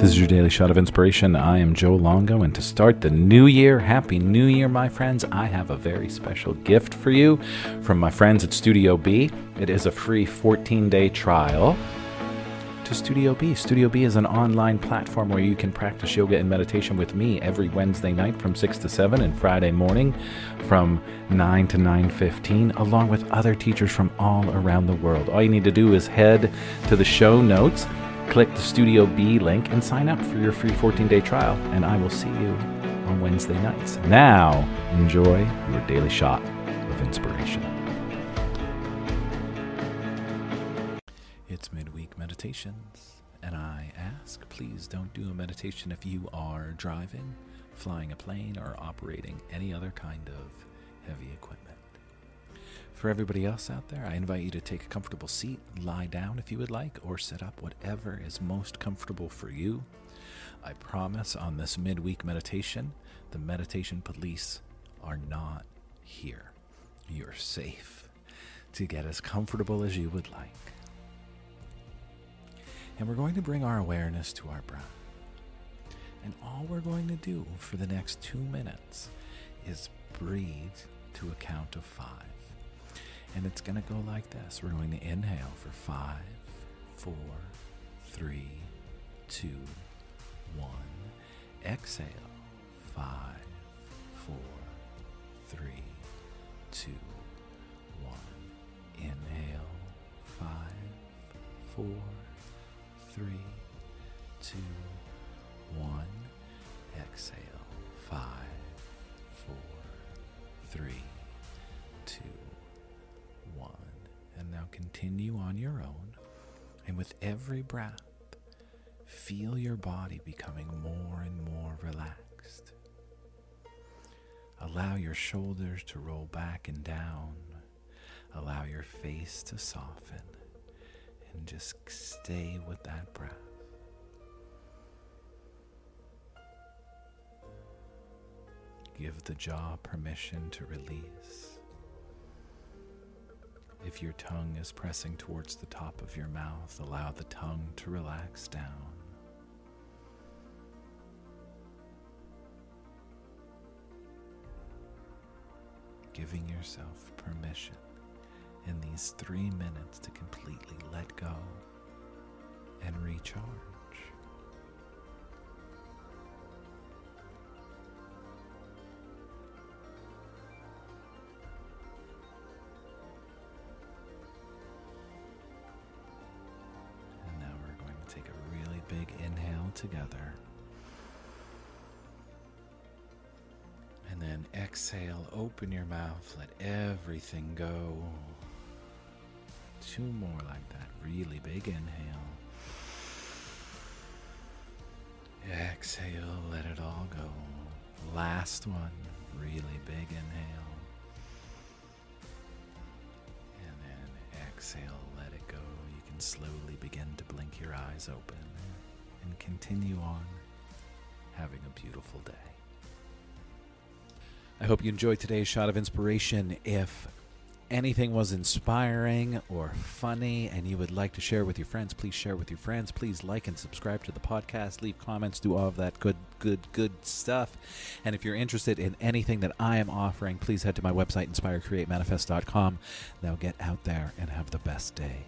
This is your daily shot of inspiration. I am Joe Longo, and to start the new year, Happy New Year, my friends, I have a very special gift for you from my friends at StudioBe. It is a free 14 day trial to StudioBe. Studio B is an online platform where you can practice yoga and meditation with me every Wednesday night from 6 to 7 and Friday morning from 9 to 9:15 along with other teachers from all around the world. All you need to do is head to the show notes Click the StudioBe link and sign up for your free 14 day trial, and I will see you on Wednesday nights. Now, enjoy your daily shot of inspiration. It's midweek meditations, and I ask please don't do a meditation if you are driving, flying a plane, or operating any other kind of heavy equipment. For everybody else out there, I invite you to take a comfortable seat, lie down if you would like, or sit up, whatever is most comfortable for you. I promise on this midweek meditation, the meditation police are not here. You're safe to get as comfortable as you would like. And we're going to bring our awareness to our breath. And all we're going to do for the next two minutes is breathe to a count of five. And it's going to go like this. We're going to inhale for five, four, three, two, one. Exhale, five, four, three, two, one. Inhale, five, four, three, two, one. Exhale, five, four, three, two, one. And now continue on your own. And with every breath, feel your body becoming more and more relaxed. Allow your shoulders to roll back and down. Allow your face to soften. And just stay with that breath. Give the jaw permission to release. If your tongue is pressing towards the top of your mouth, allow the tongue to relax down. Giving yourself permission in these three minutes to completely let go and recharge. And now we're going to take a really big inhale together. And then exhale, open your mouth, let everything go. Two more like that. Really big inhale. Exhale, let it all go. Last one. Really big inhale. And then exhale, let it go. You can slowly begin to blink your eyes open and continue on having a beautiful day. I hope you enjoyed today's shot of inspiration. If anything was inspiring or funny and you would like to share with your friends, please share with your friends. Please like and subscribe to the podcast, leave comments, do all of that good, good, good stuff. And if you're interested in anything that I am offering, please head to my website, inspirecreatemanifest.com. Now get out there and have the best day